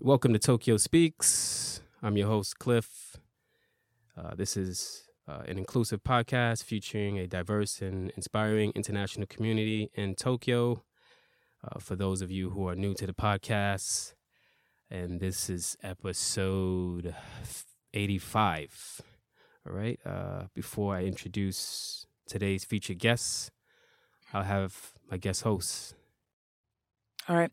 Welcome to Tokyo Speaks. I'm your host, Cliff. Uh, this is uh, an inclusive podcast featuring a diverse and inspiring international community in Tokyo. Uh, for those of you who are new to the podcast, and this is episode 85. All right. Uh, before I introduce today's featured guests, I'll have my guest host. All right.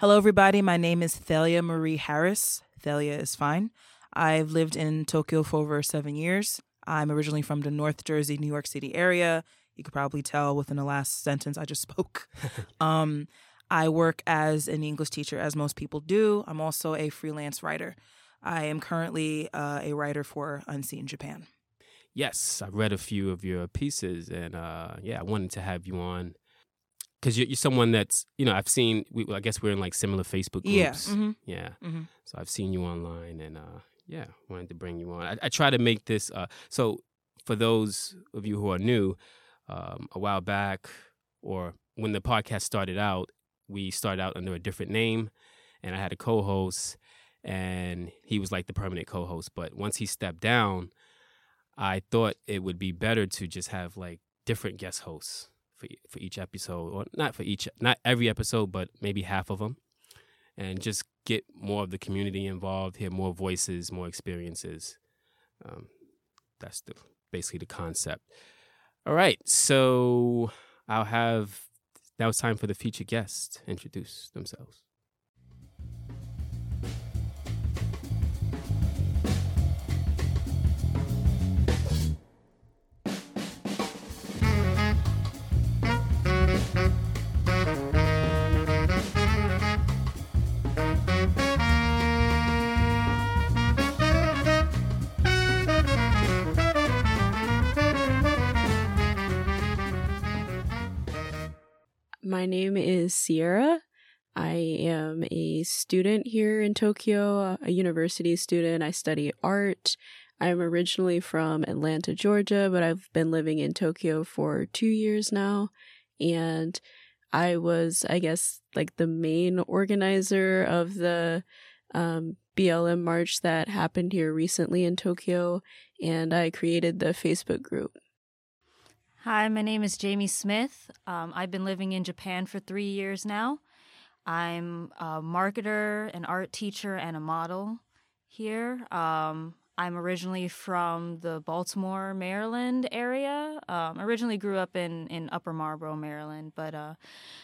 Hello, everybody. My name is Thalia Marie Harris. Thalia is fine. I've lived in Tokyo for over seven years. I'm originally from the North Jersey, New York City area. You could probably tell within the last sentence I just spoke. um, I work as an English teacher, as most people do. I'm also a freelance writer. I am currently uh, a writer for Unseen Japan. Yes, I've read a few of your pieces, and uh, yeah, I wanted to have you on because you're, you're someone that's you know I've seen. We, I guess we're in like similar Facebook groups. Yeah. mhm, Yeah. mhm. So I've seen you online, and uh, yeah, wanted to bring you on. I, I try to make this. Uh, so for those of you who are new, um, a while back, or when the podcast started out, we started out under a different name, and I had a co-host, and he was like the permanent co-host. But once he stepped down, I thought it would be better to just have like different guest hosts for for each episode, or not for each, not every episode, but maybe half of them, and just get more of the community involved, hear more voices, more experiences. Um, that's the basically the concept. All right, so I'll have now it's time for the featured guests to introduce themselves. My name is Sierra. I am a student here in Tokyo, a university student. I study art. I'm originally from Atlanta, Georgia, but I've been living in Tokyo for two years now. And I was, I guess, like the main organizer of the um, BLM march that happened here recently in Tokyo. And I created the Facebook group. Hi, my name is Jamie Smith. Um, I've been living in Japan for three years now. I'm a marketer, an art teacher, and a model here. Um, I'm originally from the Baltimore, Maryland area. Um, originally grew up in, in Upper Marlboro, Maryland, but uh,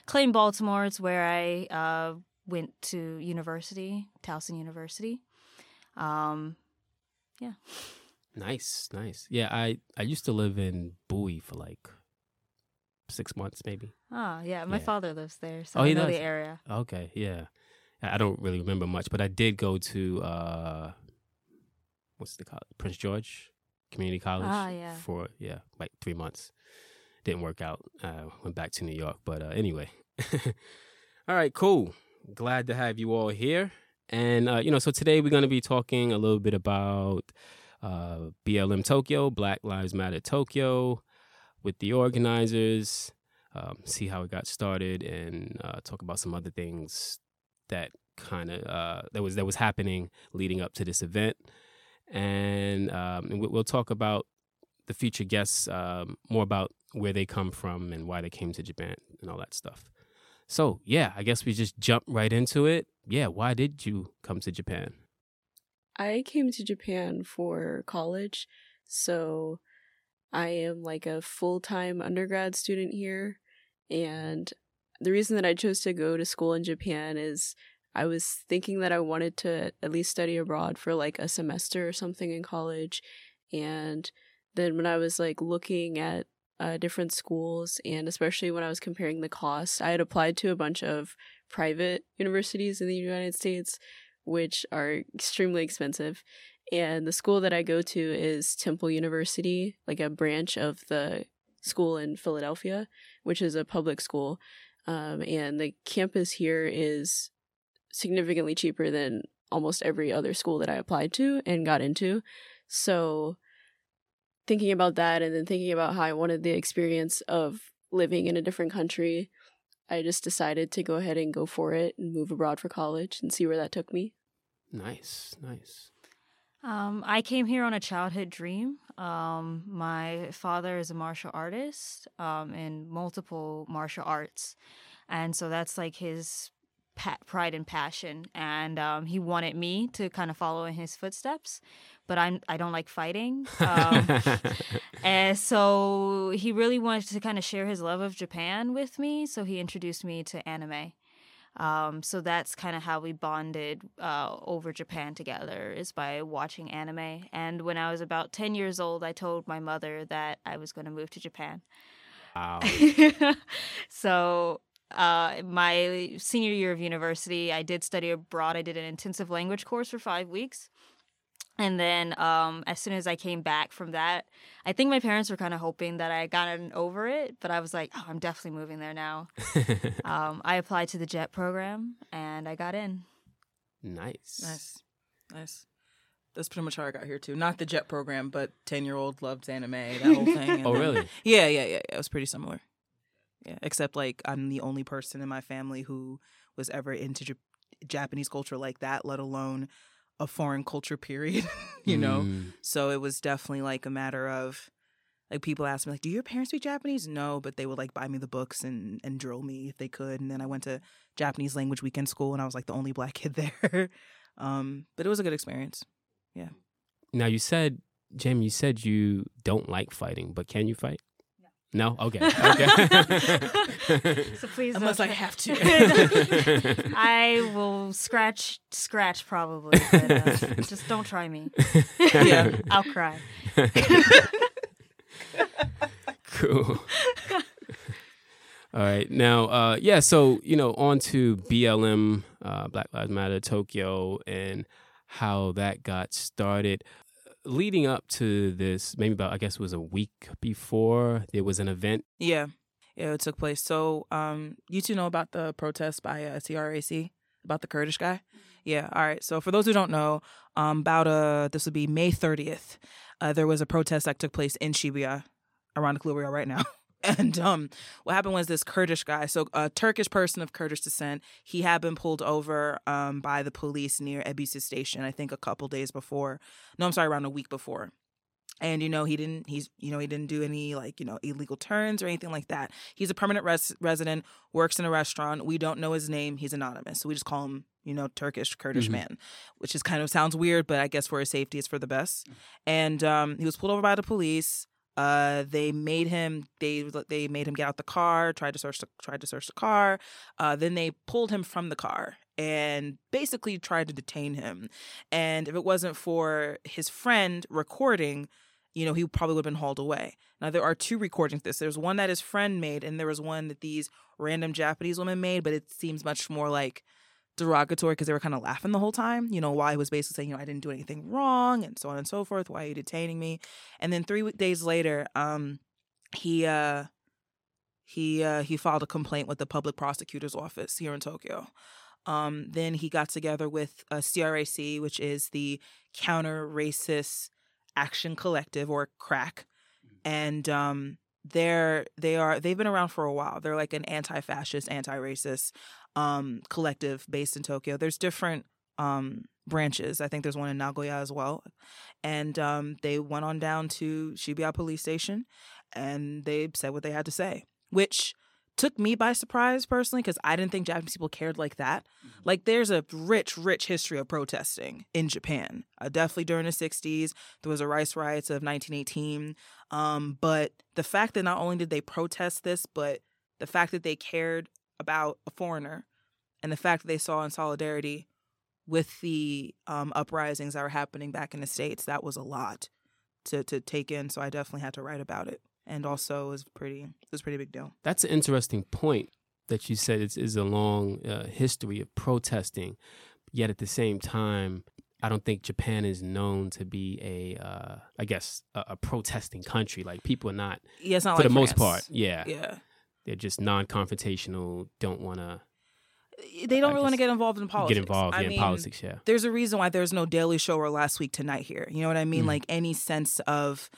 claim Baltimore. It's where I uh, went to university, Towson University. Um, yeah. Nice, nice. Yeah, I I used to live in Bowie for like six months, maybe. Oh yeah. My Yeah. father lives there, so Oh, I he know does? the area. Okay, yeah. I don't really remember much, but I did go to uh what's the college? Prince George Community College. Ah, yeah. For yeah, like three months. Didn't work out. Uh went back to New York. But uh anyway. all right, cool. Glad to have you all here. And uh, you know, so today we're gonna be talking a little bit about uh BLM Tokyo, Black Lives Matter Tokyo, with the organizers um, see how it got started and uh, talk about some other things that kind of uh, that was that was happening leading up to this event, and, um, and we- we'll talk about the future guests um, more about where they come from and why they came to Japan and all that stuff. So yeah, I guess we just jump right into it. Yeah, why did you come to Japan? I came to Japan for college, so I am like a full time undergrad student here. And the reason that I chose to go to school in Japan is I was thinking that I wanted to at least study abroad for like a semester or something in college. And then when I was like looking at uh, different schools, and especially when I was comparing the cost, I had applied to a bunch of private universities in the United States which are extremely expensive. And the school that I go to is Temple University, like a branch of the school in Philadelphia, which is a public school. Um, and the campus here is significantly cheaper than almost every other school that I applied to and got into. So, thinking about that and then thinking about how I wanted the experience of living in a different country, I just decided to go ahead and go for it and move abroad for college and see where that took me. Nice, nice. Um, I came here on a childhood dream. Um, my father is a martial artist um, in multiple martial arts. And so that's like his pa- pride and passion. And um, he wanted me to kind of follow in his footsteps. But I'm, I don't like fighting. Um, and so he really wanted to kind of share his love of Japan with me. So he introduced me to anime. Um, so that's kind of how we bonded uh, over Japan together is by watching anime. And when I was about 10 years old, I told my mother that I was going to move to Japan. wow. so uh, my senior year of university, I did study abroad. I did an intensive language course for five weeks. And then, um, as soon as I came back from that, I think my parents were kind of hoping that I had gotten over it, but I was like, oh, I'm definitely moving there now. um, I applied to the JET program and I got in. nice. Nice, nice. That's pretty much how I got here too. Not the Jet program, but ten year old loves anime, that whole thing. and Oh, then- really? Yeah, yeah, yeah, yeah. It was pretty similar. Yeah, except like I'm the only person in my family who was ever into Jap- Japanese culture like that, let alone a foreign culture. Period. you know. Mm. So it was definitely like a matter of like people asked me like, "Do your parents speak Japanese?" No, but they would like buy me the books and and drill me if they could. And then I went to Japanese language weekend school, and I was like the only black kid there. um, but it was a good experience. Yeah. Now you said, Jamie, you said you don't like fighting, but can you fight? No. Okay. Okay. So please, Unless don't I try- have to. I will scratch, scratch probably. But, uh, just don't try me. Yeah. I'll cry. cool. All right. Now, uh, yeah, so, you know, on to BLM, uh, Black Lives Matter Tokyo, and how that got started. Leading up to this, maybe about, I guess it was a week before, there was an event. yeah, yeah, it took place. So, um, you two know about the protest by uh, CRAC about the Kurdish guy. Yeah. All right. So for those who don't know, um, about uh, this would be May thirtieth. Uh, there was a protest that took place in Shibuya, ironically where we are right now. And um, what happened was this Kurdish guy, so a Turkish person of Kurdish descent, he had been pulled over um, by the police near Ebisu station, I think a couple days before. No, I'm sorry, around a week before. And you know he didn't. He's you know he didn't do any like you know illegal turns or anything like that. He's a permanent res- resident, works in a restaurant. We don't know his name. He's anonymous, so we just call him you know Turkish Kurdish Mhm. man, which is kind of sounds weird, but I guess for his safety, it's for the best. And um, he was pulled over by the police. Uh, they made him they they made him get out the car, tried to search the tried to search the car. Uh, then they pulled him from the car and basically tried to detain him. And if it wasn't for his friend recording, you know, he probably would have been hauled away. Now there are two recordings of this. There's one that his friend made, and there was one that these random Japanese women made, but it seems much more like derogatory because they were kind of laughing the whole time. You know, why he was basically saying, you know, I didn't do anything wrong and so on and so forth. Why are you detaining me? And then three days later, um, he uh he uh he filed a complaint with the public prosecutor's office here in Tokyo. Um, then he got together with uh, CRAC, which is the Counter Racist Action Collective or CRAC, and um, they're they are they've been around for a while. They're like an anti-fascist, anti-racist um, collective based in Tokyo. There's different um, branches. I think there's one in Nagoya as well, and um, they went on down to Shibuya Police Station, and they said what they had to say, which took me by surprise personally because I didn't think Japanese people cared like that. Like, there's a rich, rich history of protesting in Japan. Uh, definitely during the 60s, there was a rice riots of 1918. Um, but the fact that not only did they protest this, but the fact that they cared about a foreigner and the fact that they saw in solidarity with the um, uprisings that were happening back in the States, that was a lot to, to take in. So I definitely had to write about it. And also, it was pretty, it was a pretty big deal. That's an interesting point that you said it's, is a long uh, history of protesting. Yet at the same time, I don't think Japan is known to be a, uh, I guess, a, a protesting country. Like people are not, Yeah, it's not for like the most part. Yeah, Yeah. They're just non-confrontational. Don't want to They don't I really want to get involved in politics. get involved I yeah, in politics. Yeah, there's a reason why there's no Daily Show or Last Week Tonight here. You know what I mean? Mhm. Like any sense of,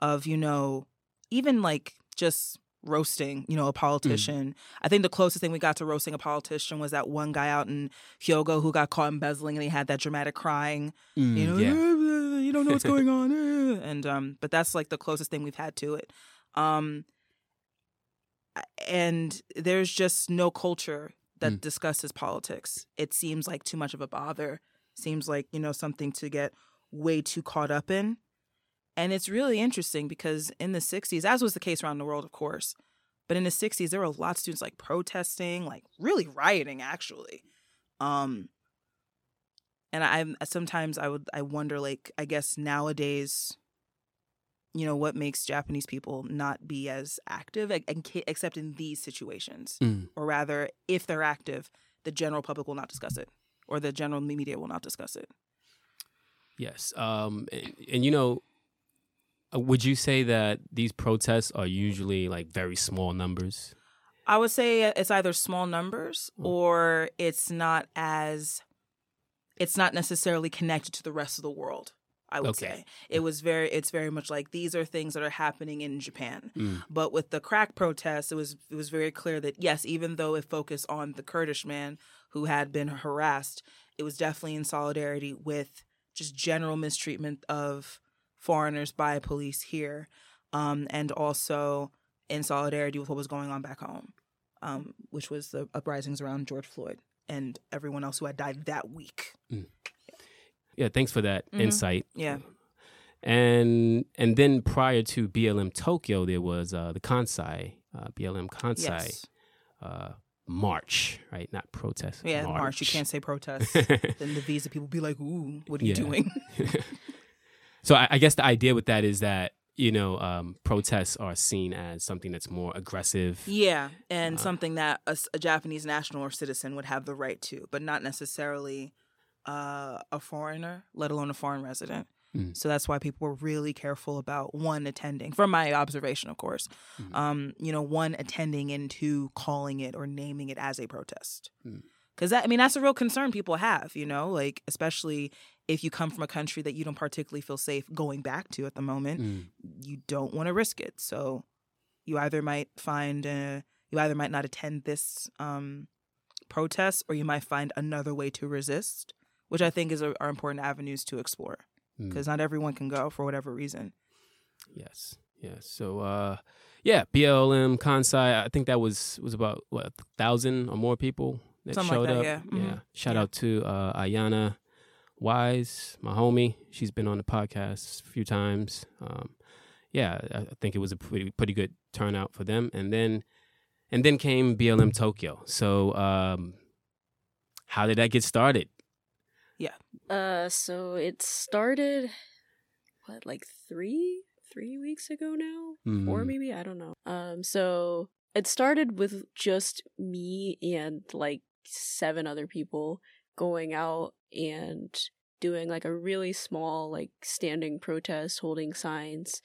of you know, even like just roasting, you know, a politician. I think the closest thing we got to roasting a politician was that one guy out in Hyogo who got caught embezzling and he had that dramatic crying, Mm, you know, yeah. you don't know what's going on. eh." And um but that's like the closest thing we've had to it. Um and there's just no culture that Mm. discusses politics. It seems like too much of a bother. Seems like, you know, something to get way too caught up in. And it's really interesting because in the 60s, as was the case around the world, of course, but in the 60s, there were a lot of students like protesting, like really rioting, actually. Um, and I sometimes I would I wonder like I guess nowadays, you know, what makes Japanese people not be as active, except in these situations, Mm. or rather, if they're active, the general public will not discuss it, or the general media will not discuss it. Yes. Um, and, and you know, uh, would you say that these protests are usually like very small numbers? I would say it's either small numbers Mm. or it's not as it's not necessarily connected to the rest of the world. I would Okay. say it was very it's very much like these are things that are happening in Japan. Mm. But with the CRAC protests, it was it was very clear that yes, even though it focused on the Kurdish man who had been harassed, it was definitely in solidarity with just general mistreatment of foreigners by police here, um, and also in solidarity with what was going on back home, um, which was the uprisings around George Floyd and everyone else who had died that week. Yeah. Thanks for that Mhm. insight. Yeah. And and then prior to BLM Tokyo, there was uh, the Kansai uh, BLM Kansai Yes. uh, march, right? Not protest. Yeah, march. You can't say protest. then the visa people be like, "Ooh, what are you Yeah. doing?" so I, I guess the idea with that is that you know um, protests are seen as something that's more aggressive. Yeah, and Uh, something that a Japanese national or citizen would have the right to, but not necessarily uh, a foreigner, let alone a foreign resident. Mm. So that's why people were really careful about one attending, from my observation, of course. Mhm. Um, you know, one attending and two calling it or naming it as a protest. Mm. Because I mean, that's a real concern people have. You know, like especially if you come from a country that you don't particularly feel safe going back to at the moment Mm. you don't want to risk it. So you either might find uh you either might not attend this um, protest or you might find another way to resist, which I think is a, are important avenues to explore Mm. because not everyone can go for whatever reason. Yes. Yes. So uh yeah, BLM Kansai, I think that was was about what, a thousand or more people that Something like showed that, up. yeah. Mhm. Shout Yeah. out to uh Ayana Wise, my homie. She's been on the podcast a few times. Um yeah, I I think it was a pretty pretty good turnout for them. And then and then came BLM Tokyo. So um how did that get started? Uh, so it started what, like three, three weeks ago now, or Mm. maybe I don't know. Um, so it started with just me and like seven other people going out and doing like a really small, like standing protest, holding signs,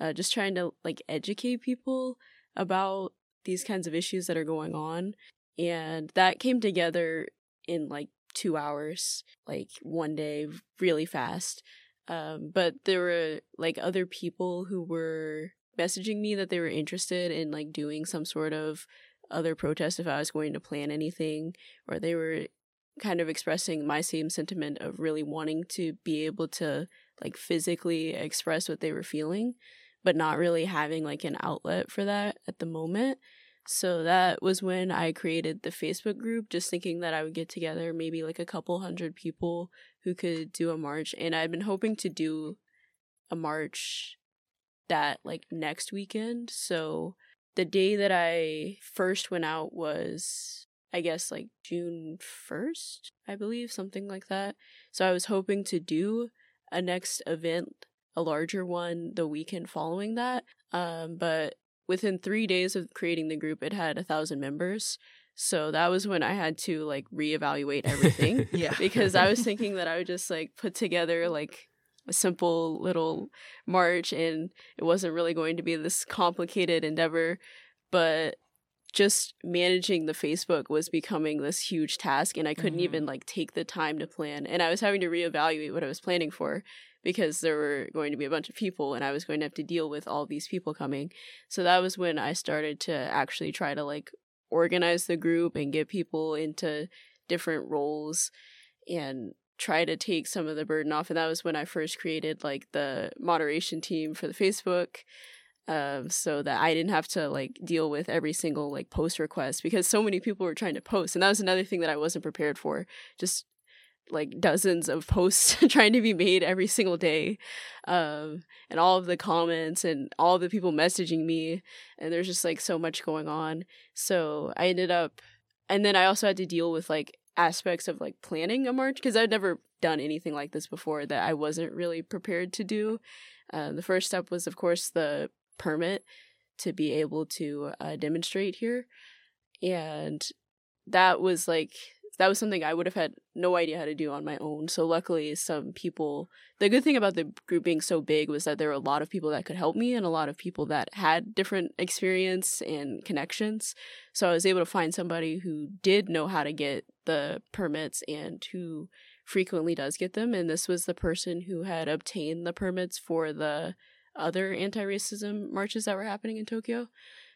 uh, just trying to like educate people about these kinds of issues that are going on, and that came together in like two hours, like one day, really fast. Um, but there were like other people who were messaging me that they were interested in like doing some sort of other protest if I was going to plan anything, or they were kind of expressing my same sentiment of really wanting to be able to like physically express what they were feeling, but not really having like an outlet for that at the moment. So that was when I created the Facebook group, just thinking that I would get together maybe like a couple hundred people who could do a march. And I'd been hoping to do a march that like next weekend. So the day that I first went out was, I guess, like June 1st, I believe, something like that. So I was hoping to do a next event, a larger one, the weekend following that. Um, but within three days of creating the group, it had a thousand members. So that was when I had to like reevaluate everything Yeah, because I was thinking that I would just like put together like a simple little march and it wasn't really going to be this complicated endeavor. But just managing the Facebook was becoming this huge task and I couldn't Mhm. even like take the time to plan. And I was having to reevaluate what I was planning for because there were going to be a bunch of people and I was going to have to deal with all these people coming. So that was when I started to actually try to like organize the group and get people into different roles and try to take some of the burden off. And that was when I first created like the moderation team for the Facebook. Um, so that I didn't have to like deal with every single like post request because so many people were trying to post. And that was another thing that I wasn't prepared for. Just like dozens of posts trying to be made every single day um, and all of the comments and all the people messaging me and there's just like so much going on. So i ended up and then i also had to deal with like aspects of like planning a march because i'd never done anything like this before that i wasn't really prepared to do. Uh, the first step was of course the permit to be able to uh, demonstrate here and that was like that was something I would have had no idea how to do on my own. So luckily, some people. The good thing about the group being so big was that there were a lot of people that could help me and a lot of people that had different experience and connections. So I was able to find somebody who did know how to get the permits and who frequently does get them. And this was the person who had obtained the permits for the other anti-racism marches that were happening in Tokyo.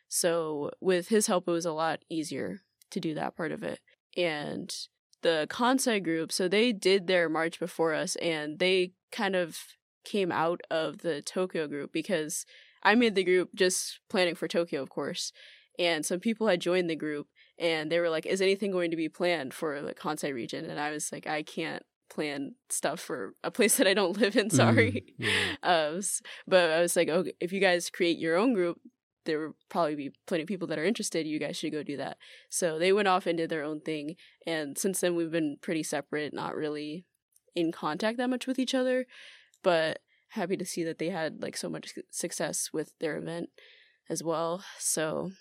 So with his help, it was a lot easier to do that part of it and the Kansai group, so they did their march before us and they kind of came out of the Tokyo group because I made the group just planning for Tokyo, of course. And some people had joined the group and they were like, Is anything going to be planned for the Kansai region? And I was like, I can't plan stuff for a place that I don't live in, sorry. Mm, yeah. um, but I was like, Okay, if you guys create your own group, there will probably be plenty of people that are interested. You guys should go do that. So they went off and did their own thing. And since then, we've been pretty separate, not really in contact that much with each other. But happy to see that they had like so much success with their event as well. So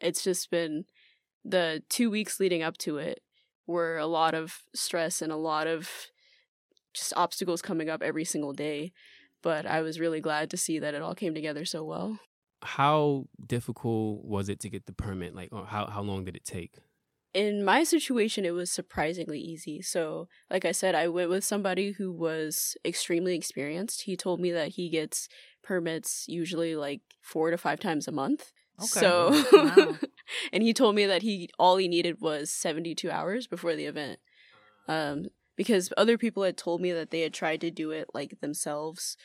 it's just been the two weeks leading up to it were a lot of stress and a lot of just obstacles coming up every single day. But I was really glad to see that it all came together so well how difficult was it to get the permit? Like, how how long did it take? In my situation, it was surprisingly easy. So, like I said, I went with somebody who was extremely experienced. He told me that he gets permits usually like four to five times a month. Okay. So, wow. and he told me that he all he needed was seventy two hours before the event. Um, because other people had told me that they had tried to do it like themselves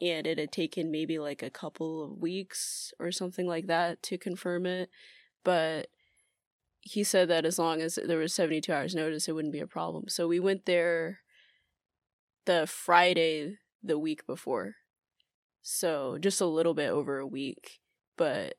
and it had taken maybe like a couple of weeks or something like that to confirm it but he said that as long as there was 72 hours notice it wouldn't be a problem. So we went there the friday the week before so just a little bit over a week but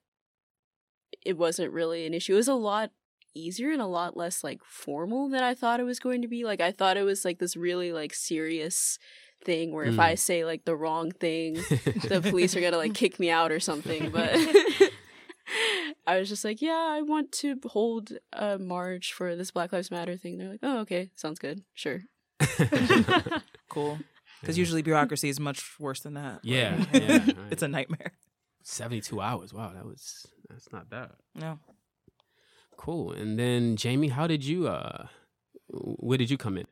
it wasn't really an issue. It was a lot easier and a lot less like formal than i thought it was going to be. Like i thought it was like this really like serious thing where mm. if I mm. say like the wrong thing, the police are gonna like kick me out or something. But I was just like, yeah, I want to hold a march for this Black Lives Matter thing. They're like, oh, okay, sounds good, sure. cool. Because usually bureaucracy is much worse than that. Yeah, yeah right. it's a nightmare. Seventy-two hours. Wow, that was that's not bad. No. Cool. And then Jamie, how did you? uh Where did you come in?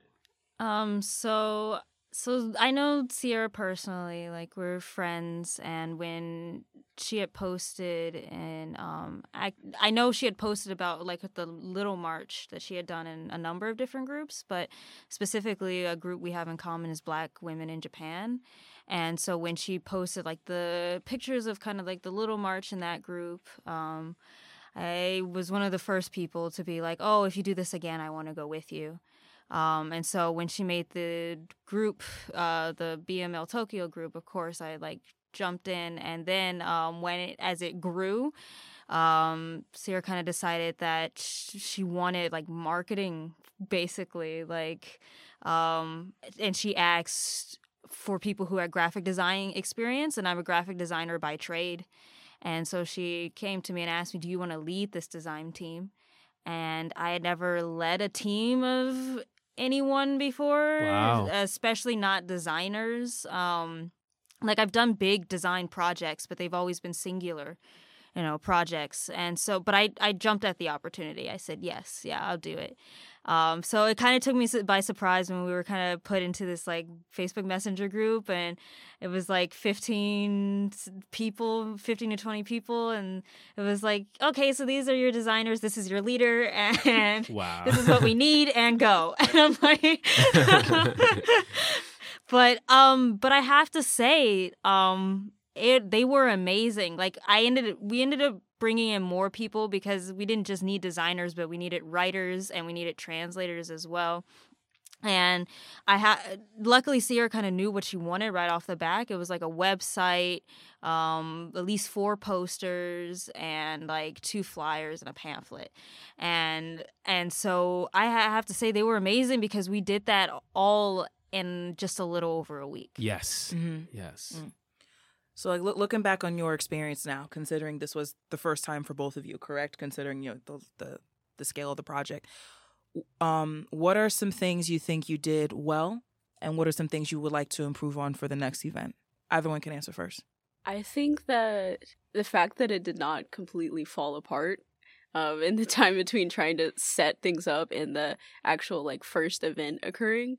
Um. So so I know Sierra personally, like we're friends, and when she had posted, and um, I I know she had posted about like the little march that she had done in a number of different groups, but specifically a group we have in common is Black women in Japan, and so when she posted like the pictures of kind of like the little march in that group, um, I was one of the first people to be like, oh, if you do this again, I want to go with you. Um, and so when she made the group, uh, the BML Tokyo group, of course, I like jumped in. And then um, when it, as it grew, um, Sierra kind of decided that she wanted like marketing, basically, like, um, and she asked for people who had graphic design experience, and I'm a graphic designer by trade. And so she came to me and asked me, "Do you want to lead this design team?" and I had never led a team of anyone before, wow. especially not designers. Um, like I've done big design projects, but they've always been singular, you know, projects. And so, but I I jumped at the opportunity. I said yes, yeah, I'll do it. Um, so it kind of took me by surprise when we were kind of put into this like Facebook Messenger group, and it was like 15 people, 15 to 20 people, and it was like, okay, so these are your designers, this is your leader, and wow. this is what we need, and go. And I'm like, but um, but I have to say, um, it they were amazing. Like I ended, we ended up bringing in more people because we didn't just need designers, but we needed writers and we needed translators as well. And I had luckily Sierra kind of knew what she wanted right off the back. It was like a website, um, at least four posters, and like two flyers and a pamphlet. And and so I have to say they were amazing because we did that all in just a little over a week. Yes. Mm-hmm. Yes. Mm. So, like, look, looking back on your experience now, considering this was the first time for both of you, correct? Considering you know, the, the the scale of the project, um, what are some things you think you did well, and what are some things you would like to improve on for the next event? Either one can answer first. I think that the fact that it did not completely fall apart um, in the time between trying to set things up and the actual like first event occurring,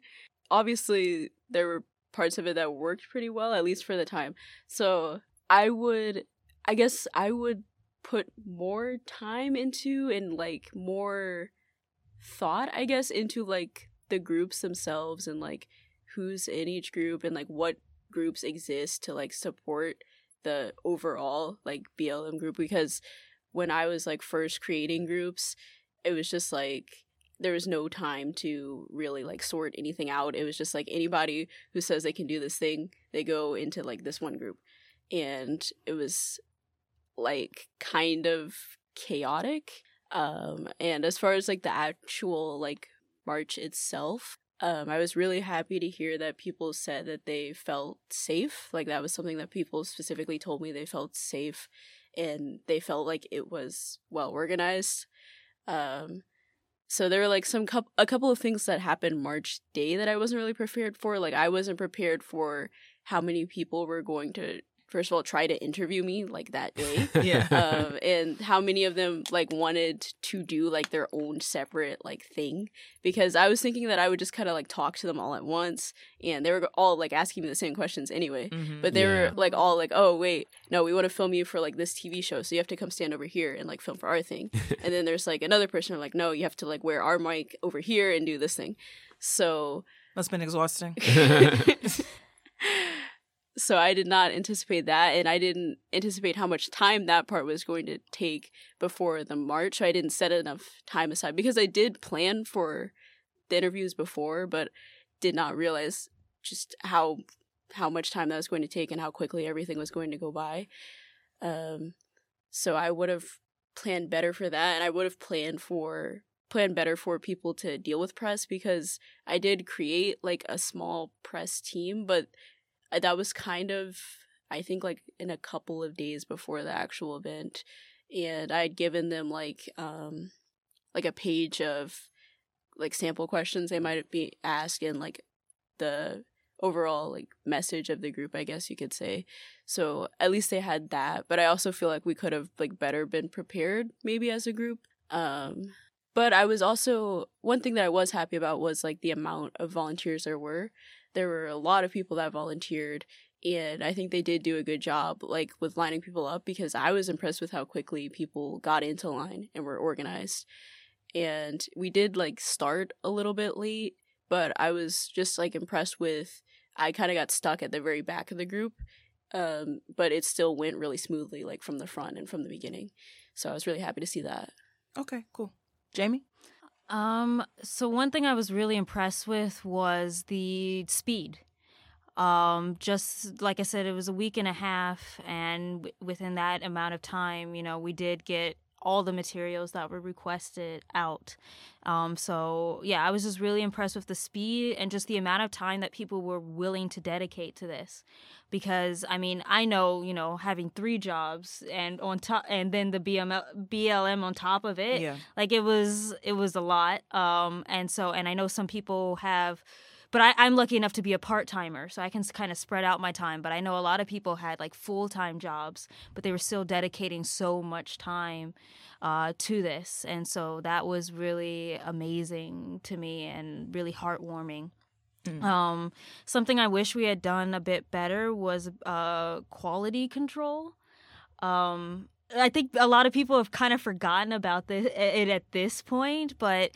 obviously there were parts of it that worked pretty well, at least for the time. So I would, I guess, I would put more time into and like more thought, I guess, into like the groups themselves and like who's in each group and like what groups exist to like support the overall like BLM group because when I was like first creating groups, it was just like there was no time to really like sort anything out. It was just like anybody who says they can do this thing, they go into like this one group. And it was like kind of chaotic. Um and as far as like the actual like march itself, um I was really happy to hear that people said that they felt safe. Like that was something that people specifically told me they felt safe and they felt like it was well organized. Um so there were like some couple a couple of things that happened March day that I wasn't really prepared for. Like I wasn't prepared for how many people were going to first of all try to interview me like that day. Yeah. um, and how many of them like wanted to do like their own separate like thing because I was thinking that I would just kind of like talk to them all at once and they were all like asking me the same questions anyway Mhm. but they Yeah. were like all like oh wait no we want to film you for like this tv show so you have to come stand over here and like film for our thing and then there's like another person like no you have to like wear our mic over here and do this thing so That's been exhausting. so I did not anticipate that, and I didn't anticipate how much time that part was going to take before the march. I didn't set enough time aside because I did plan for the interviews before, but did not realize just how how much time that was going to take and how quickly everything was going to go by. Um, so I would have planned better for that, and I would have planned for planned better for people to deal with press because I did create like a small press team, but that was kind of I think like in a couple of days before the actual event, and I had given them like um like a page of like sample questions they might be asked and like the overall like message of the group i guess you could say. So at least they had that but i also feel like we could have like better been prepared maybe as a group um but i was also one thing that i was happy about was like the amount of volunteers there were there were a lot of people that volunteered and i think they did do a good job like with lining people up because i was impressed with how quickly people got into line and were organized and we did like start a little bit late but i was just like impressed with i kind of got stuck at the very back of the group um but it still went really smoothly like from the front and from the beginning so i was really happy to see that Okay, cool. Jamie? Um, so one thing I was really impressed with was the speed. Um, just like I said, it was a week and a half, and w- within that amount of time, you know, we did get all the materials that were requested out. Um, so yeah, I was just really impressed with the speed and just the amount of time that people were willing to dedicate to this. Because I mean, I know you know having three jobs and on top, and then the BML, BLM on top of it yeah. like it was it was a lot um and so and i know some people have but I, I'm lucky enough to be a part timer, so I can kind of spread out my time. But I know a lot of people had like full time jobs, but they were still dedicating so much time uh, to this, and so that was really amazing to me and really heartwarming. Mm. Um, something I wish we had done a bit better was uh, quality control. Um, I think a lot of people have kind of forgotten about this, it at this point, but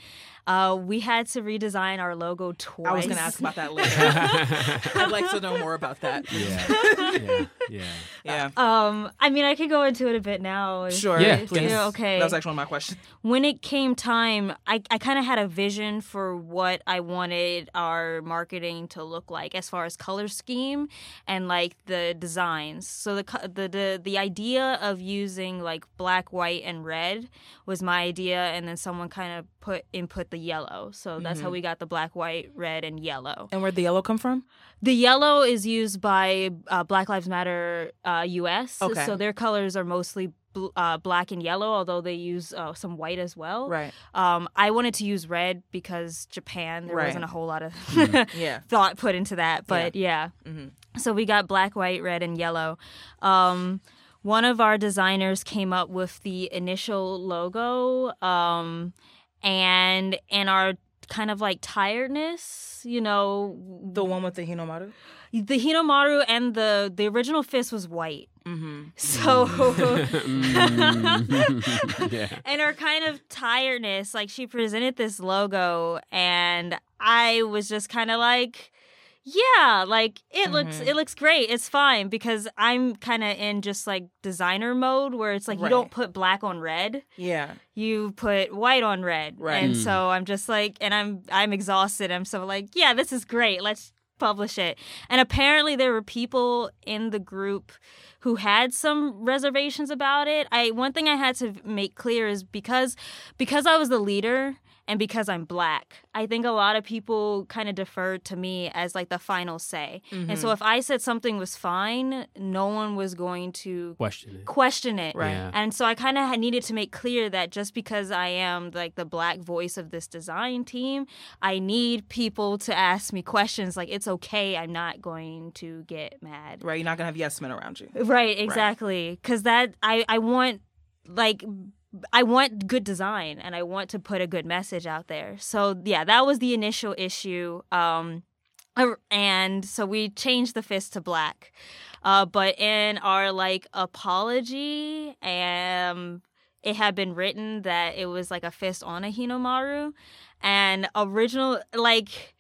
uh, we had to redesign our logo twice. I was going to ask about that later. I'd like to know more about that. yeah, yeah, yeah. Yeah. Um, I mean, I could go into it a bit now. if- Sure. Yeah, if please. you're okay. That was actually one of my questions. when it came time, I, I kind of had a vision for what I wanted our marketing to look like as far as color scheme and like the designs. So the the the, the idea of using like black, white, and red was my idea, and then someone kind of put input the yellow. So that's how we got the black, white, red, and yellow. And where'd the yellow come from? The yellow is used by uh, Black Lives Matter uh, US. Okay. So their colors are mostly bl- uh, black and yellow, although they use uh, some white as well. Right. Um, I wanted to use red because Japan, there Right. wasn't a whole lot of Yeah. thought put into that. But yeah. Mhm. So we got black, white, red, and yellow. Um, one of our designers came up with the initial logo. Um, and in our kind of like tiredness, you know, The one with the Hinomaru? the Hinomaru and the the original fist was white. Mm-hmm. So Mm, yeah. and her kind of tiredness, like she presented this logo and I was just kind of like yeah, like it looks Mhm. it looks great. It's fine because I'm kind of in just like designer mode where it's like you don't put black on red. Yeah. You put white on red. Right. And Mm. so I'm just like and I'm I'm exhausted. I'm so like, yeah, this is great. Let's publish it. And apparently there were people in the group who had some reservations about it. I one thing I had to make clear is because because I was the leader and because I'm black, I think a lot of people kind of deferred to me as like the final say. And so mm-hmm. if I said something was fine, no one was going to Question it. question it. Right. Yeah. And so I kind of needed to make clear that just because I am like the black voice of this design team, I need people to ask me questions. Like it's okay. I'm not going to get mad. Right. You're not going to have yes men around you. Right. Exactly. Because that I I want like. I want good design and I want to put a good message out there. So yeah, that was the initial issue. Um, and so we changed the fist to black. Uh, but in our like apology, um, it had been written that it was like a fist on a Hinomaru, and original like.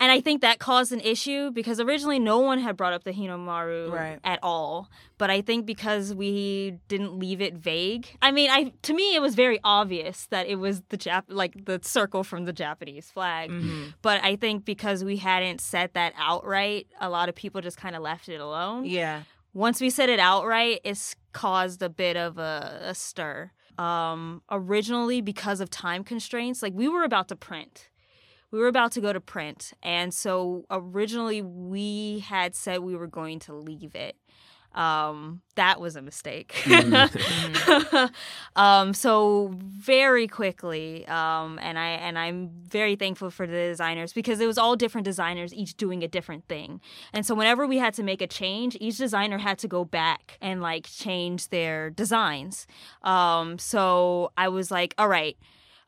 And I think that caused an issue because originally no one had brought up the Hinomaru Right. at all. But I think because we didn't leave it vague. I mean, I to me it was very obvious that it was the Jap like the circle from the Japanese flag. Mhm. But I think because we hadn't said that outright, a lot of people just kind of left it alone. Yeah. Once we said it outright, it's caused a bit of a, a stir. Um, originally, because of time constraints, like we were about to print. We were about to go to print. And so originally, we had said we were going to leave it. Um, that was a mistake. um, so very quickly, um, and I and I'm very thankful for the designers because it was all different designers, each doing a different thing. And so whenever we had to make a change, each designer had to go back and like change their designs. Um, so I was like, all right.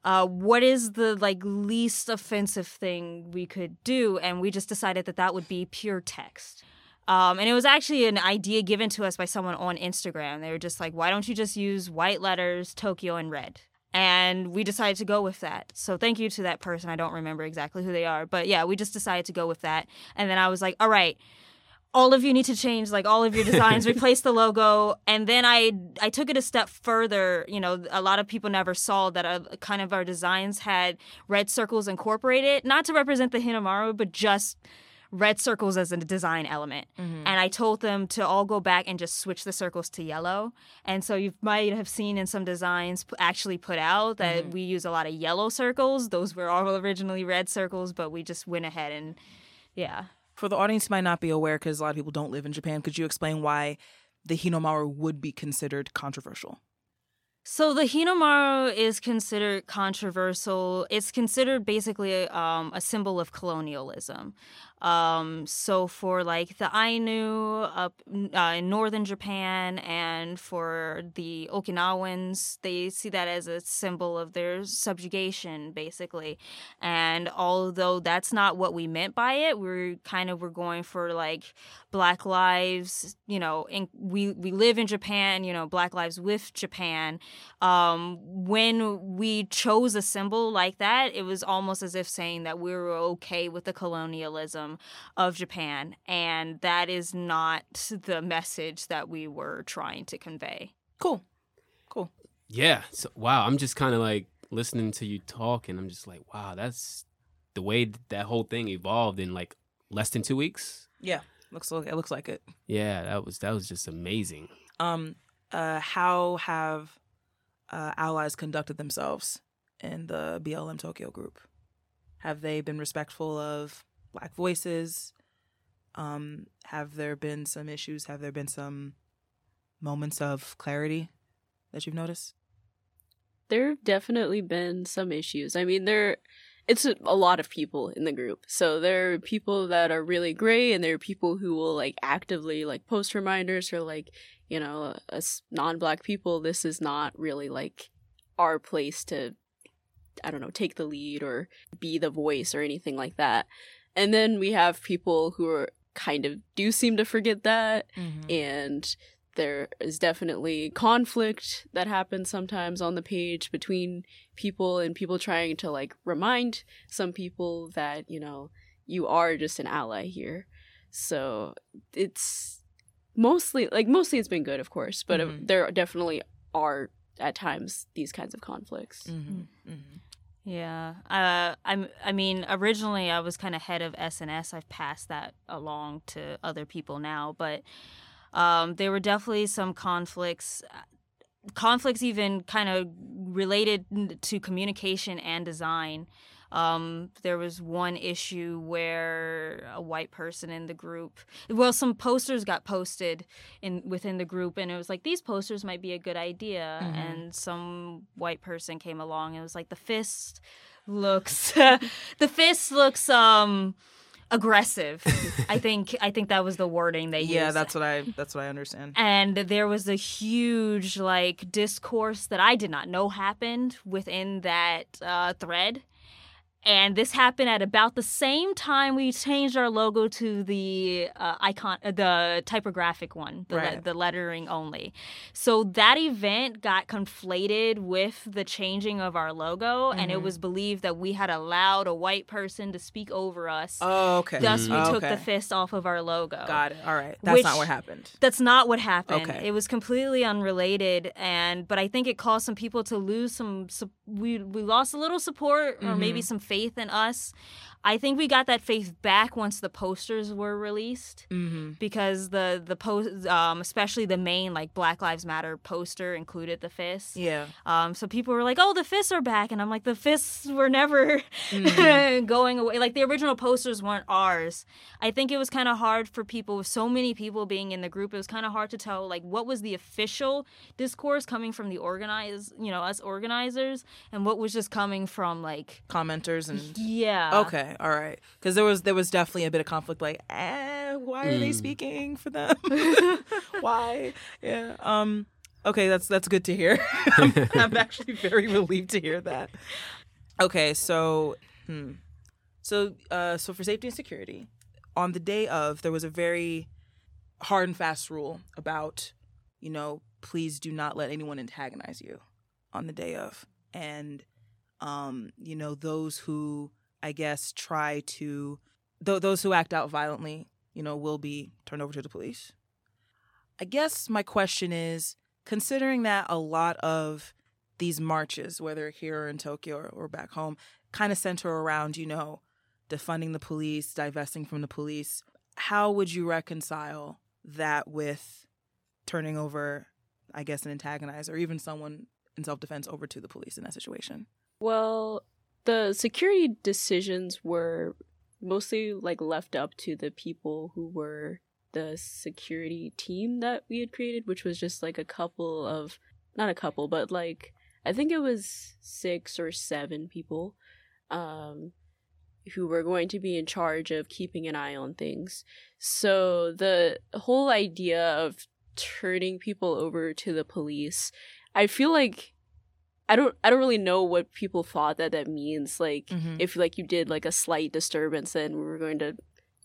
Uh, what is the like least offensive thing we could do? And we just decided that that would be pure text. Um, and it was actually an idea given to us by someone on Instagram. They were just like, why don't you just use white letters, Tokyo, and red? And we decided to go with that. So thank you to that person. I don't remember exactly who they are. But yeah, we just decided to go with that. And then I was like, all right, all of you need to change like all of your designs replace the logo. And then i i took it a step further. You know a lot of people never saw that a, kind of our designs had red circles incorporated not to represent the hinomaru but just red circles as a design element. Mm-hmm. and i told them to all go back and just switch the circles to yellow. And so you might have seen in some designs p- actually put out that Mhm. we use a lot of yellow circles. Those were all originally red circles but we just went ahead and yeah For the audience might not be aware, because a lot of people don't live in Japan, could you explain why the Hinomaru would be considered controversial? So the Hinomaru is considered controversial. It's considered basically um, a symbol of colonialism. Um, so for like the Ainu up uh, in northern Japan and for the Okinawans, they see that as a symbol of their subjugation, basically. And although that's not what we meant by it, we're kind of we're going for like Black lives. You know, in, we we live in Japan. You know, Black lives with Japan. Um, when we chose a symbol like that, it was almost as if saying that we were okay with the colonialism of Japan. And that is not the message that we were trying to convey. Cool. Cool. Yeah. So, wow. I'm just kind of like listening to you talk, and I'm just like, wow, that's the way that whole thing evolved in like less than two weeks. Yeah. Looks like it looks like it. Yeah, that was that was just amazing. Um, uh, how have uh, allies conducted themselves in the BLM Tokyo group? Have they been respectful of black voices? Um, have there been some issues? Have there been some moments of clarity that you've noticed? There have definitely been some issues. I mean, there it's a, lot of people in the group. So there are people that are really great and there are people who will like actively like post reminders for like, you know, us non-black people this is not really like our place to I don't know, take the lead or be the voice or anything like that. And then we have people who are kind of do seem to forget that Mm-hmm. and there is definitely conflict that happens sometimes on the page between people and people trying to like remind some people that you know you are just an ally here so it's mostly like mostly it's been good of course but Mhm. there definitely are at times these kinds of conflicts Mm-hmm. Mm-hmm. Yeah, uh, I'm. I mean, originally I was kind of head of SNS. I've passed that along to other people now, but um, there were definitely some conflicts. Conflicts, even kind of related to communication and design. Um, there was one issue where a white person in the group, well, some posters got posted in within the group, and it was like these posters might be a good idea. Mhm. And some white person came along and it was like, the fist looks, the fist looks um aggressive. I think I think that was the wording they used. Yeah, that's what I that's what I understand. and there was a huge like discourse that I did not know happened within that uh, thread. And this happened at about the same time we changed our logo to the uh, icon, uh, the typographic one, the, le- the lettering only. So that event got conflated with the changing of our logo, and it Mhm. was believed that we had allowed a white person to speak over us. Oh, okay. Thus, we Oh, took okay. the fist off of our logo. Got it. All right. That's not what happened. That's not what happened. Okay. It was completely unrelated, and but I think it caused some people to lose some. su- We we lost a little support, or maybe Mhm. some faith in us. I think we got that faith back once the posters were released Mm-hmm. because the the post, um, especially the main like Black Lives Matter poster included the fists. Yeah. Um, so people were like, "Oh, the fists are back," and I'm like, "The fists were never Mhm. going away. Like the original posters weren't ours. I think it was kind of hard for people with so many people being in the group. It was kind of hard to tell like what was the official discourse coming from the organize, you know, us organizers, and what was just coming from like, Commenters and yeah, Okay, all right. Because there was there was definitely a bit of conflict. Like, eh, why are they Mm. speaking for them? why? Yeah. Um. Okay, that's that's good to hear. I'm, I'm actually very relieved to hear that. Okay, so, hmm. so, uh, so for safety and security, on the day of, there was a very hard and fast rule about, you know, please do not let anyone antagonize you on the day of, and, um, you know, those who I guess, try to th- those who act out violently, you know, will be turned over to the police. I guess my question is, considering that a lot of these marches, whether here or in Tokyo or, or back home, kind of center around, you know, defunding the police, divesting from the police, how would you reconcile that with turning over, I guess, an antagonizer or even someone in self defense over to the police in that situation? Well, the security decisions were mostly like left up to the people who were the security team that we had created, which was just like a couple of not a couple, but like I think it was six or seven people um, who were going to be in charge of keeping an eye on things. So the whole idea of turning people over to the police, I feel like I don't I don't really know what people thought that that means. Like Mhm. if like you did like a slight disturbance, then we were going to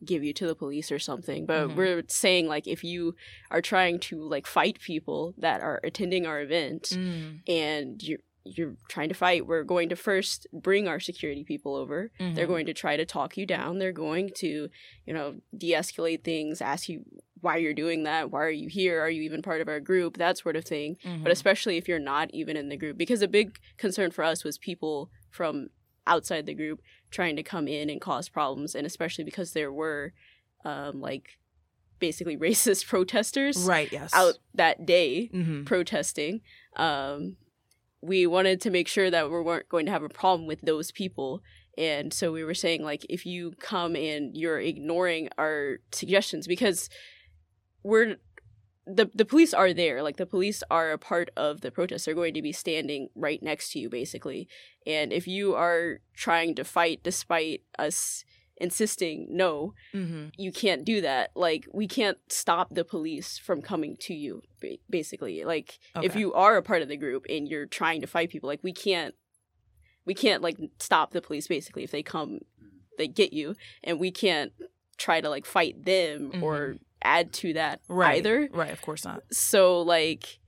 give you to the police or something. But Mhm. we're saying like if you are trying to like fight people that are attending our event Mm. and you're you're trying to fight, we're going to first bring our security people over. They're Mhm. going to try to talk you down. They're going to, you know, de-escalate things, ask you why you're doing that, why are you here, are you even part of our group, that sort of thing. Mhm. But especially if you're not even in the group, because a big concern for us was people from outside the group trying to come in and cause problems, and especially because there were, um, like, basically racist protesters right. Yes. out that day hmm protesting. Um, we wanted to make sure that we weren't going to have a problem with those people. And so we were saying, like, if you come and you're ignoring our suggestions, because we're the the police are there, like the police are a part of the protest. They're going to be standing right next to you, basically. And if you are trying to fight despite us insisting no, hmm you can't do that. Like we can't stop the police from coming to you. Basically, like if you are a part of the group and you're trying to fight people, like we can't, we can't like stop the police. Basically, if they come, they get you, and we can't try to like fight them or add to that Right. either. Right. Of course not. So like,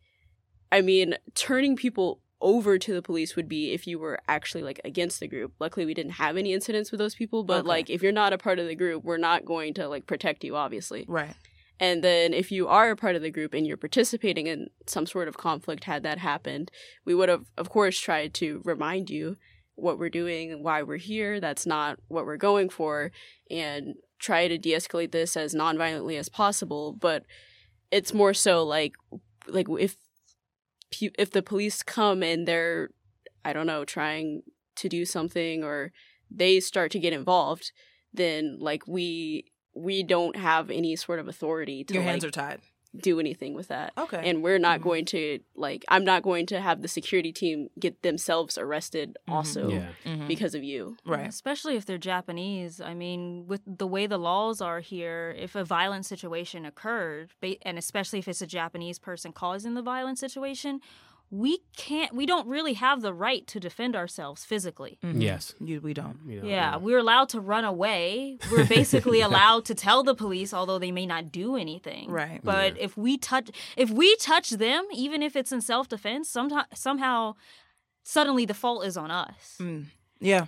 I mean, turning people over to the police would be if you were actually like against the group. Luckily, we didn't have any incidents with those people, but Okay. like if you're not a part of the group, we're not going to like protect you, obviously. Right. And then if you are a part of the group and you're participating in some sort of conflict, had that happened, we would have, of course, tried to remind you what we're doing and why we're here. That's not what we're going for, and try to de-escalate this as non-violently as possible. But it's more so like, like if if the police come and they're, I don't know, trying to do something or they start to get involved, then like we we don't have any sort of authority to Your like hands are tied. Do anything with that. Okay. And we're not Mhm. going to like I'm not going to have the security team get themselves arrested Mhm. also yeah. Mhm. because of you. right. Especially if they're Japanese. I mean, with the way the laws are here, if a violent situation occurred, and especially if it's a Japanese person causing the violent situation, we can't, we don't really have the right to defend ourselves physically. Mhm. Yes. You, we don't. You know, Yeah, we're allowed to run away. We're basically allowed to tell the police, although they may not do anything. Right. But if we touch, if we touch them, even if it's in self defense, sometime somehow, suddenly the fault is on us. Mm. Yeah.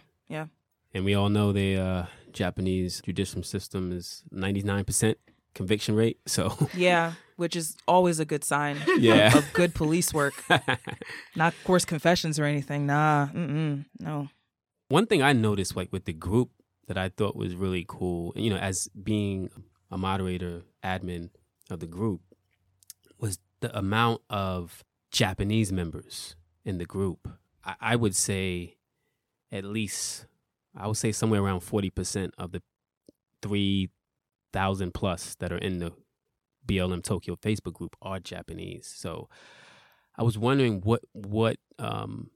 And we all know the uh, Japanese judicial system is 99% conviction rate. So, Yeah. Which is always a good sign yeah. of good police work. Not course confessions or anything. Nah. Mm-mm. No. One thing I noticed, like with the group, that I thought was really cool, you know, as being a moderator, admin of the group, was the amount of Japanese members in the group. I, I would say at least, I would say somewhere around 40% of the 3,000 plus that are in the BLM Tokyo Facebook group are Japanese. So I was wondering what, what, um,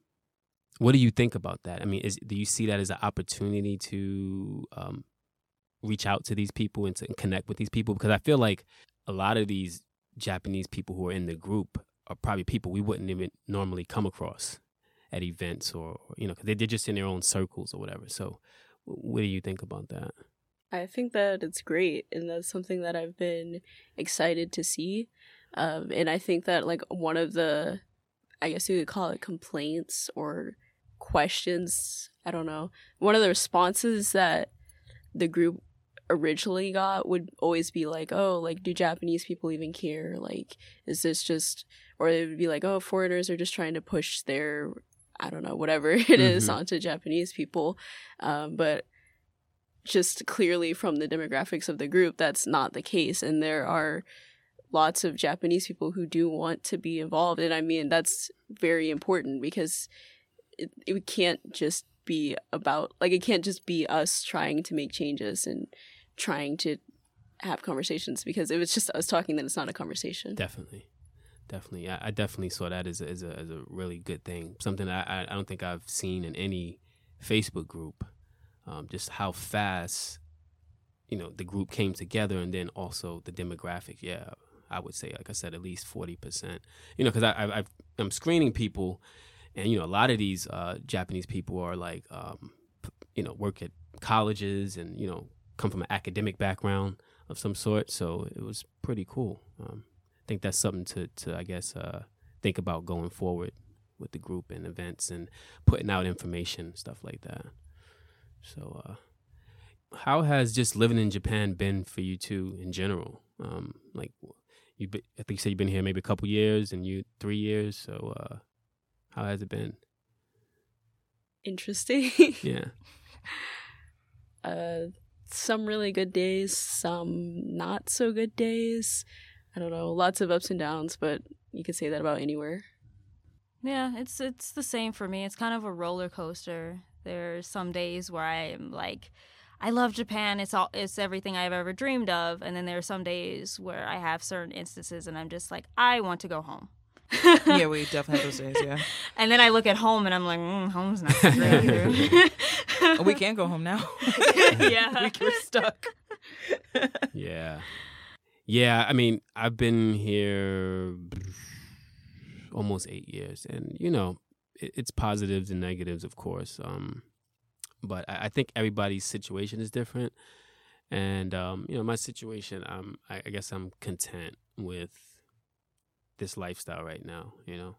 what do you think about that? I mean, is do you see that as an opportunity to um, reach out to these people and to connect with these people? Because I feel like a lot of these Japanese people who are in the group are probably people we wouldn't even normally come across at events or, you know, because they're just in their own circles or whatever. So, what do you think about that? I think that it's great, and that's something that I've been excited to see. Um, and I think that like one of the, I guess you could call it complaints or questions. I don't know. One of the responses that the group originally got would always be like, "Oh, like do Japanese people even care? Like, is this just?" Or it would be like, "Oh, foreigners are just trying to push their, I don't know, whatever it is Mhm. onto Japanese people." Um, but just clearly from the demographics of the group, that's not the case. And there are lots of Japanese people who do want to be involved. And I mean, that's very important because it, it can't just be about, like, it can't just be us trying to make changes and trying to have conversations because if it's just us talking, then it's not a conversation. Definitely. definitely. I, I definitely saw that as a, as a as a really good thing. Something I I, I don't think I've seen in any Facebook group. Um, just how fast you know the group came together, and then also the demographic. Yeah, I would say, like I said, at least forty percent. You know, because I, I I'm screening people, and you know, a lot of these uh, Japanese people are like, um, you know, work at colleges and you know come from an academic background of some sort. So it was pretty cool. Um, I think that's something to to I guess uh, think about going forward with the group and events and putting out information stuff like that. So. Uh, how has just living in Japan been for you two in general? Um, like you, I think you said you've been here maybe a couple years, and you three years. So, uh, how has it been? Interesting. Yeah, uh, some really good days, some not so good days. I don't know, lots of ups and downs, but you could say that about anywhere. Yeah, it's it's the same for me. It's kind of a roller coaster. There's some days where I'm like, I love Japan. It's all it's everything I've ever dreamed of, and then there are some days where I have certain instances, and I'm just like, I want to go home. yeah, we definitely have those days. Yeah, And then I look at home, and I'm like, mm, home's not so great we can't go home now. yeah, we, we're stuck. yeah, yeah. I mean, I've been here almost eight years, and you know, it, it's positives and negatives, of course. Um, but I, I think everybody's situation is different, and um, you know, my situation, um, I, I guess I'm content with this lifestyle right now. You know,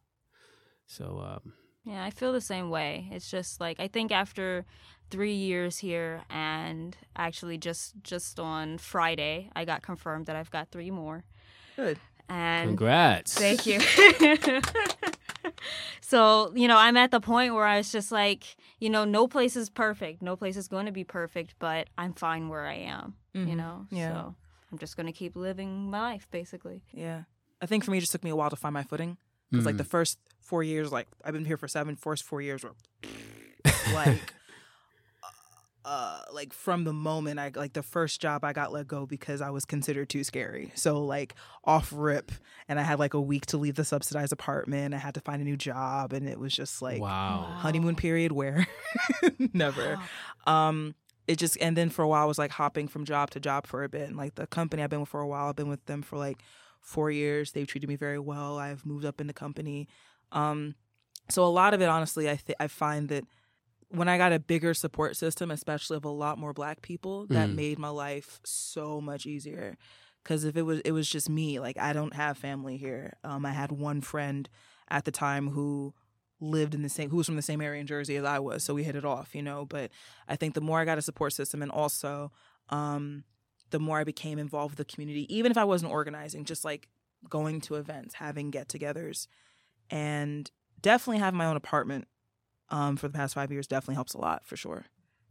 so um, Yeah, I feel the same way. It's just like I think after three years here, and actually just just on Friday, I got confirmed that I've got three more. Good. And congrats. thank you. so you know, I'm at the point where I was just like, you know, no place is perfect. No place is going to be perfect, but I'm fine where I am. You Mhm. know, Yeah. so I'm just going to keep living my life, basically. Yeah, I think for me, it just took me a while to find my footing because like Mm. the first four years, like I've been here for seven. First four years were like. Uh, like from the moment I like the first job I got let go because I was considered too scary. So like off rip, and I had like a week to leave the subsidized apartment. I had to find a new job, and it was just like wow. honeymoon period where never. Um, it just and then for a while I was like hopping from job to job for a bit. And like the company I've been with for a while, I've been with them for like four years. They've treated me very well. I've moved up in the company. Um, so a lot of it, honestly, I th- I find that when I got a bigger support system, especially of a lot more Black people, that Mm. made my life so much easier. Because if it was it was just me, like I don't have family here. Um, I had one friend at the time who lived in the same who was from the same area in Jersey as I was, so we hit it off, you know. But I think the more I got a support system, and also um, the more I became involved with the community, even if I wasn't organizing, just like going to events, having get-togethers, and definitely having my own apartment um, for the past five years definitely helps a lot for sure.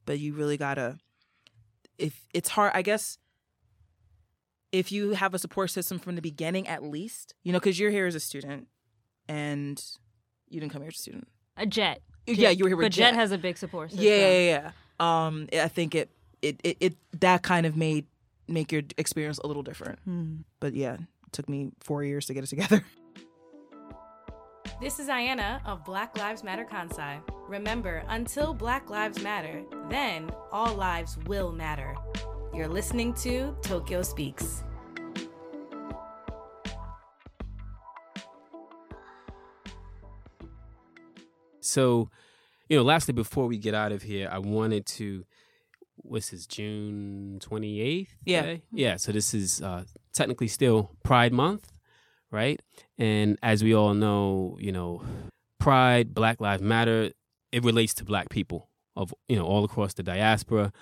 But you really gotta, if it's hard, I guess. If you have a support system from the beginning, at least, you know, because you're here as a student, and you didn't come here as a student. A JET. Yeah, you were here with but JET. has a big support system. yeah, yeah, yeah. Um, I think it, it, it, it, that kind of made make your experience a little different. Hmm. But yeah, it took me four years to get it together. This is Ayanna of Black Lives Matter Kansai. Remember, until Black Lives Matter, then all lives will matter. You're listening to Tokyo Speaks. So, you know, lastly, before we get out of here, I wanted to. What's this? June twenty eighth. Yeah. yeah. So this is uh, technically still Pride Month, right? And as we all know, you know, Pride, Black Lives Matter, it relates to Black people of you know all across the diaspora,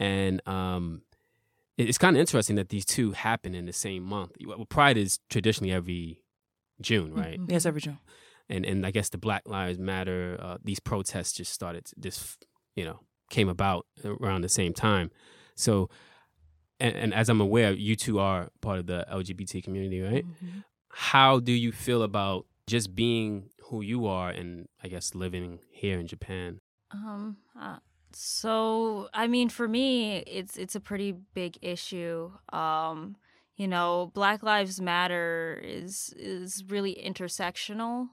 and um, it's kind of interesting that these two happen in the same month. Well, Pride is traditionally every June, right? Mhm. yes, every June. and and I guess the Black Lives Matter uh, these protests just started just you know came about around the same time. So, and, and as I'm aware, you two are part of the LGBT community, right? Mhm. How do you feel about just being who you are and I guess living here in Japan? Um. Uh, so I mean, for me, it's it's a pretty big issue. Um. you know, Black Lives Matter is is really intersectional.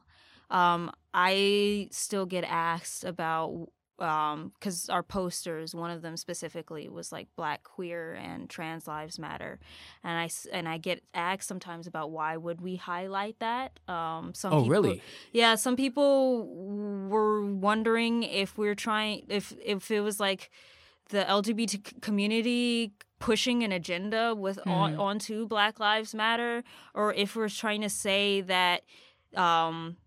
Um, I still get asked about because um, our posters, one of them specifically was like Black, queer, and trans lives matter, and I and I get asked sometimes about why would we highlight that. Um, some oh, people, really? Yeah, some people were wondering if we're trying if if it was like the LGBT community pushing an agenda with mm. on, onto Black Lives Matter, or if we're trying to say that um,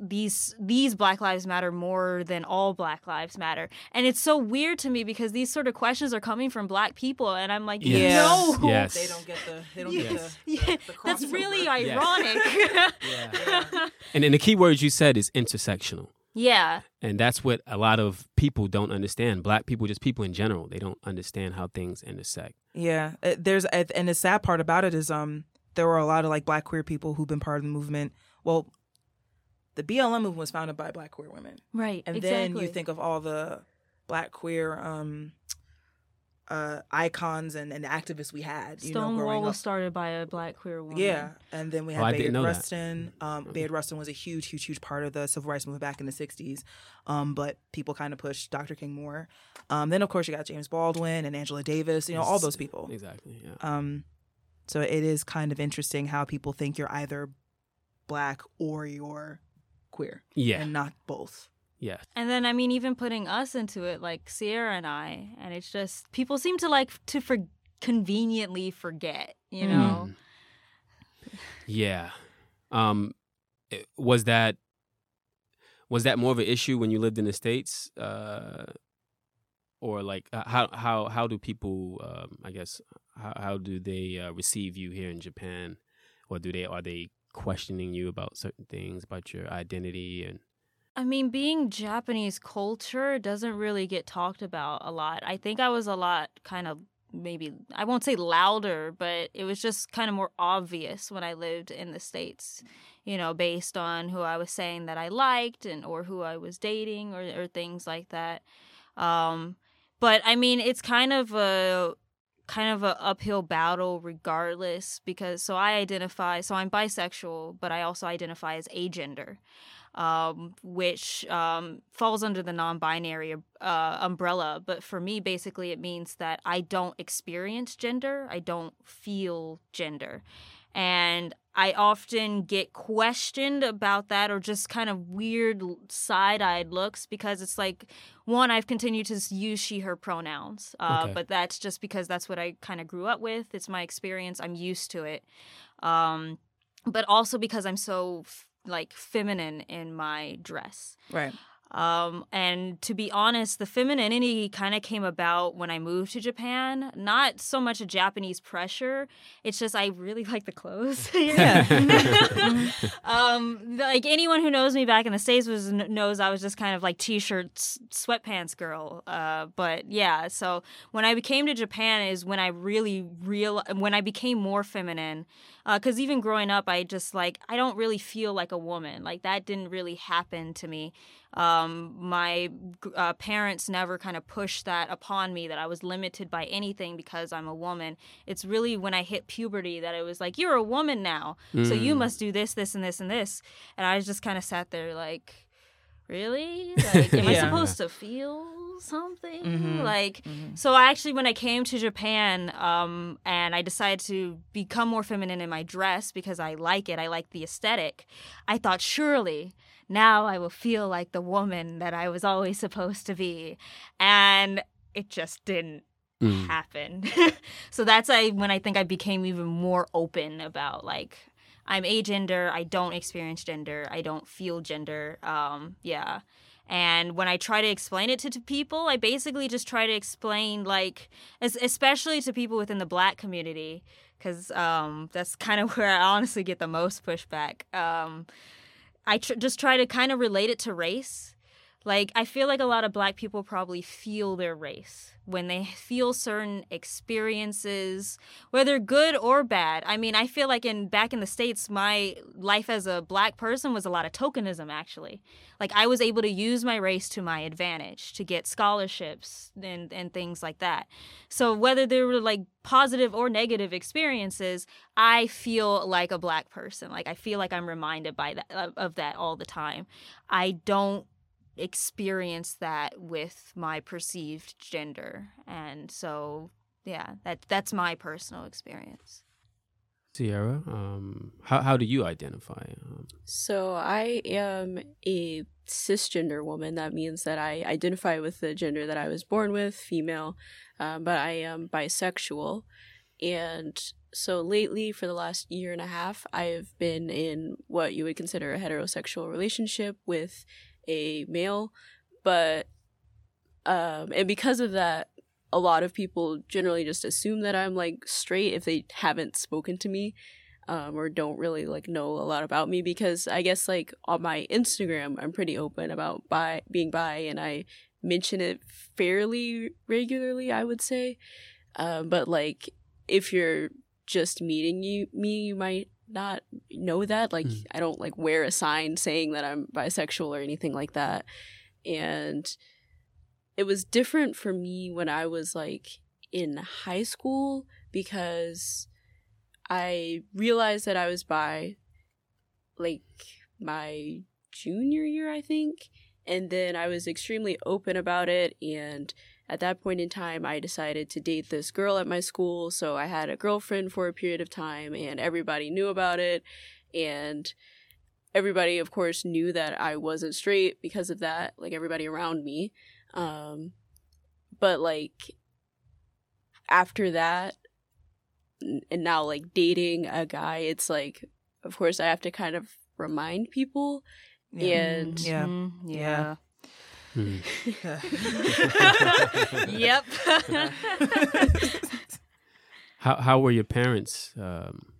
these these black lives matter more than all black lives matter and it's so weird to me because these sort of questions are coming from black people and i'm like yes. no yes. they don't get the they don't yes. get the, yeah. the, the that's really ironic yeah. yeah. and, and the key word you said is intersectional yeah and that's what a lot of people don't understand black people just people in general they don't understand how things intersect yeah uh, there's and the sad part about it is um there were a lot of like black queer people who've been part of the movement well the BLM movement was founded by black queer women. Right. And exactly. then you think of all the black queer um, uh, icons and, and activists we had. You Stonewall know, was started by a black queer woman. Yeah, and then we had oh, Bayard Rustin. Um, Bayard Rustin was a huge, huge, huge part of the civil rights movement back in the '60s. Um, but people kind of pushed Dr. King more. Um, then, of course, you got James Baldwin and Angela Davis. You know, all those people. Exactly. Yeah. Um, so it is kind of interesting how people think you're either black or you're queer. Yeah. And not both. Yeah. And then I mean even putting us into it like Sierra and I and it's just people seem to like to for conveniently forget, you know. Mm. Yeah. Um was that was that more of an issue when you lived in the states uh or like uh, how how how do people um, I guess how how do they uh, receive you here in Japan or do they are they questioning you about certain things about your identity and I mean, being Japanese culture doesn't really get talked about a lot. I think I was a lot kind of maybe I won't say louder, but it was just kind of more obvious when I lived in the states. You know, based on who I was saying that I liked and or who I was dating or or things like that. Um, but I mean, it's kind of a kind of a uphill battle regardless because so I identify so I'm bisexual but I also identify as agender um, which um, falls under the non-binary uh, umbrella. But for me basically it means that I don't experience gender I don't feel gender and I often get questioned about that or just kind of weird side eyed looks because it's like, one, I've continued to use she, her pronouns, uh, okay. but that's just because that's what I kind of grew up with. It's my experience. I'm used to it. Um, but also because I'm so like feminine in my dress. Right. Um, and to be honest, the femininity kind of came about when I moved to Japan. Not so much a Japanese pressure. It's just I really like the clothes. yeah. um, like anyone who knows me back in the states was knows I was just kind of like t-shirts, sweatpants girl. Uh, but yeah, so when I came to Japan is when I really real when I became more feminine. Because uh, even growing up, I just like I don't really feel like a woman. Like that didn't really happen to me. Um, my uh, parents never kind of pushed that upon me that I was limited by anything because I'm a woman. It's really when I hit puberty that it was like, you're a woman now, mm. so you mm. must do this, this, and this, and this. And I just kind of sat there like, really? Like, am yeah. I supposed to feel something? Mm-hmm. Like, mm-hmm. so I actually, when I came to Japan, um, and I decided to become more feminine in my dress because I like it, I like the aesthetic. I thought surely now I will feel like the woman that I was always supposed to be. And it just didn't mm. happen. so that's I when I think I became even more open about like I'm agender, I don't experience gender, I don't feel gender. Um, yeah. And when I try to explain it to, to people, I basically just try to explain, like, as, especially to people within the black community, because um, that's kind of where I honestly get the most pushback. Um, I tr- just try to kind of relate it to race. Like, I feel like a lot of black people probably feel their race when they feel certain experiences, whether good or bad. I mean, I feel like in back in the States, my life as a black person was a lot of tokenism, actually. Like, I was able to use my race to my advantage to get scholarships and, and things like that. So, whether there were like positive or negative experiences, I feel like a black person. Like, I feel like I'm reminded by that, of that all the time. I don't experience that with my perceived gender and so yeah that that's my personal experience Sierra, um, how how do you identify? Um, So I am a cisgender woman. That means that I identify with the gender that I was born with, female, um, but I am bisexual. And so lately, for the last year and a half, I have been in what you would consider a heterosexual relationship with a male. But, um, and because of that, a lot of people generally just assume that I'm like straight if they haven't spoken to me um, or don't really like know a lot about me because I guess like on my Instagram I'm pretty open about bi being bi and I mention it fairly regularly I would say, um, but like if you're just meeting you me you might not know that like Mm. I don't like wear a sign saying that I'm bisexual or anything like that, and it was different for me when I was like in high school because I realized that I was bi like my junior year, I think. And then I was extremely open about it. And at that point in time, I decided to date this girl at my school. So I had a girlfriend for a period of time, and everybody knew about it. And everybody, of course, knew that I wasn't straight because of that, like everybody around me. Um, but like after that, and now like dating a guy, it's like, of course, I have to kind of remind people. And Yeah. Mm, yeah hmm. yep How how were your parents? Um,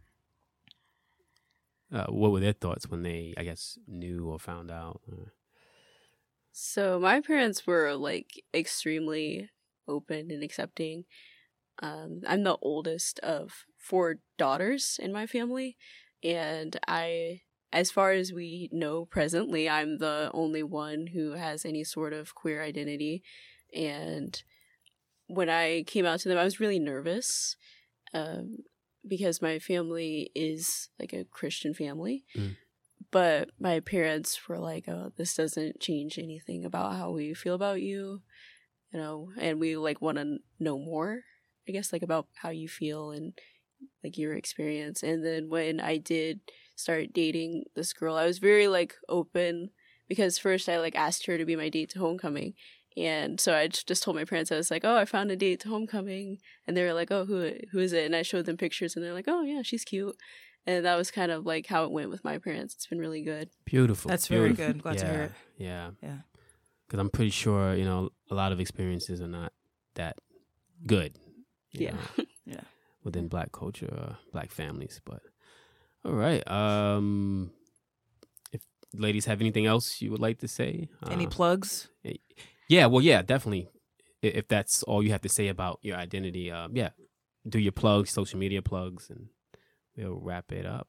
uh, what were their thoughts when they, I guess, knew or found out? So my parents were like extremely open and accepting. Um, I'm the oldest of four daughters in my family, and I, as far as we know presently, I'm the only one who has any sort of queer identity. And when I came out to them, I was really nervous, um, because my family is like a Christian family but my parents were like oh this doesn't change anything about how we feel about you you know and we like want to know more i guess like about how you feel and like your experience and then when i did start dating this girl i was very like open because first i like asked her to be my date to homecoming and so I just told my parents i was like oh i found a date to homecoming and they were like oh who who is it and i showed them pictures and they're like oh yeah she's cute and that was kind of like how it went with my parents. It's been really good. beautiful. That's very good. Glad yeah, to hear it. Yeah. Yeah. Because I'm pretty sure you know a lot of experiences are not that good. Yeah. Yeah. Within black culture, uh, black families, but all right. Um, if ladies have anything else you would like to say, Any uh, plugs? Yeah, well, yeah, definitely. If that's all you have to say about your identity, uh, yeah, do your plugs, social media plugs, and we'll wrap it up.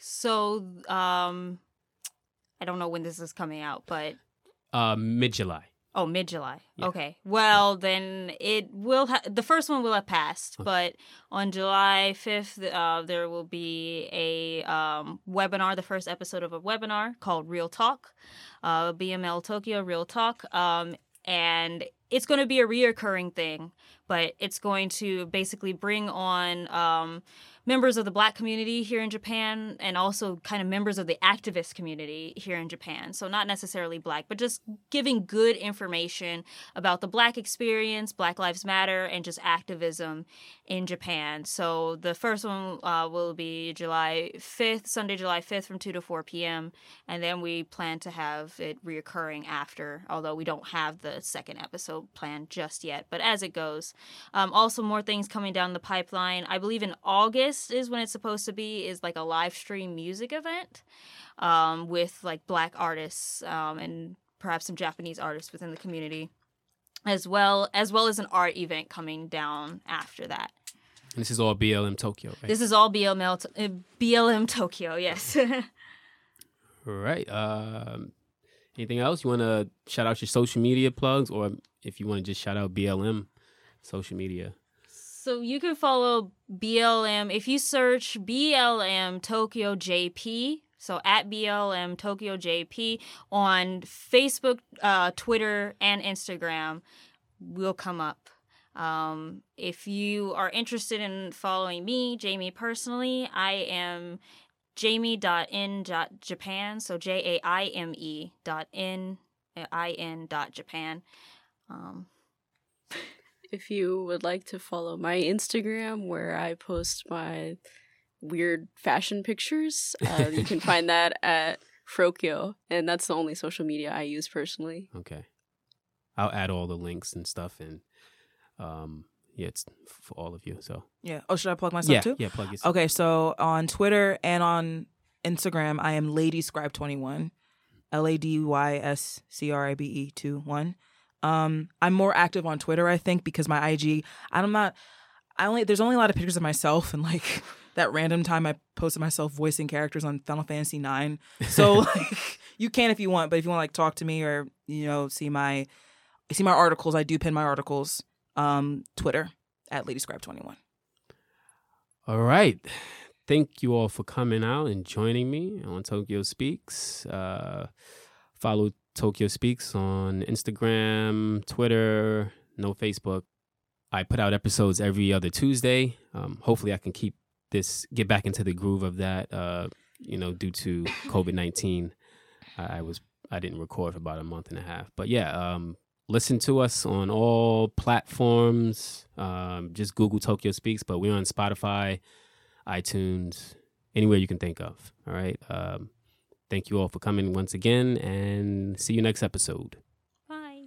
so um i don't know when this is coming out but Uh, Mid July. Oh, mid July. Yeah. Okay. Well, then it will. Ha- the first one will have passed, Okay. but on July fifth, uh, there will be a um, webinar. The first episode of a webinar called Real Talk, uh, BML Tokyo Real Talk, um, and it's going to be a reoccurring thing. But it's going to basically bring on um, members of the Black community here in Japan, and also kind of members of the activist community here in Japan. So not necessarily Black, but just giving good information about the Black experience, Black Lives Matter, and just activism in Japan. So the first one uh, will be July 5th, Sunday, July 5th from 2 to 4 p.m. And then we plan to have it reoccurring after, although we don't have the second episode planned just yet. But as it goes, um, also more things coming down the pipeline. I believe in August is when it's supposed to be, is like a live stream music event um, with like black artists um, and perhaps some Japanese artists within the community, as well as well as an art event coming down after that. And this is all BLM Tokyo, right? This is all BLM uh, BLM Tokyo. Yes. all right. Um, anything else you want to shout out your social media plugs, or if you want to just shout out BLM social media? So you can follow BLM if you search BLM Tokyo JP. So at BLM Tokyo JP on Facebook, uh, Twitter, and Instagram will come up. Um, if you are interested in following me, Jamie personally, I am jamie.in.japan. So J A I M E dot in I N dot Japan. Um, if you would like to follow my Instagram, where I post my weird fashion pictures, uh, you can find that at Frokyo, and that's the only social media I use personally. Okay, I'll add all the links and stuff, and um, yeah, it's for all of you. So yeah. Oh, should I plug myself yeah, too? yeah, plug yourself. Okay, so on Twitter and on Instagram, I am Lady Scribe twenty one, L A D Y S C R I B E two one. Um, I'm more active on Twitter, I think, because my IG, I'm not. I only there's only a lot of pictures of myself and like that random time I posted myself voicing characters on Final Fantasy Nine. So like you can if you want, but if you want to like talk to me or you know see my see my articles, I do pin my articles. Um, Twitter at Lady Scribe twenty one. All right. Thank you all for coming out and joining me on Tokyo Speaks. Uh, follow Tokyo Speaks on Instagram, Twitter, no Facebook. I put out episodes every other Tuesday. Um, hopefully, I can keep this, get back into the groove of that. Uh, you know, due to COVID nineteen, I, I was I didn't record for about a month and a half. But yeah, um, listen to us on all platforms. Um, just Google Tokyo Speaks, but we're on Spotify, iTunes, anywhere you can think of. All right. Um, Thank you all for coming once again and see you next episode. Bye.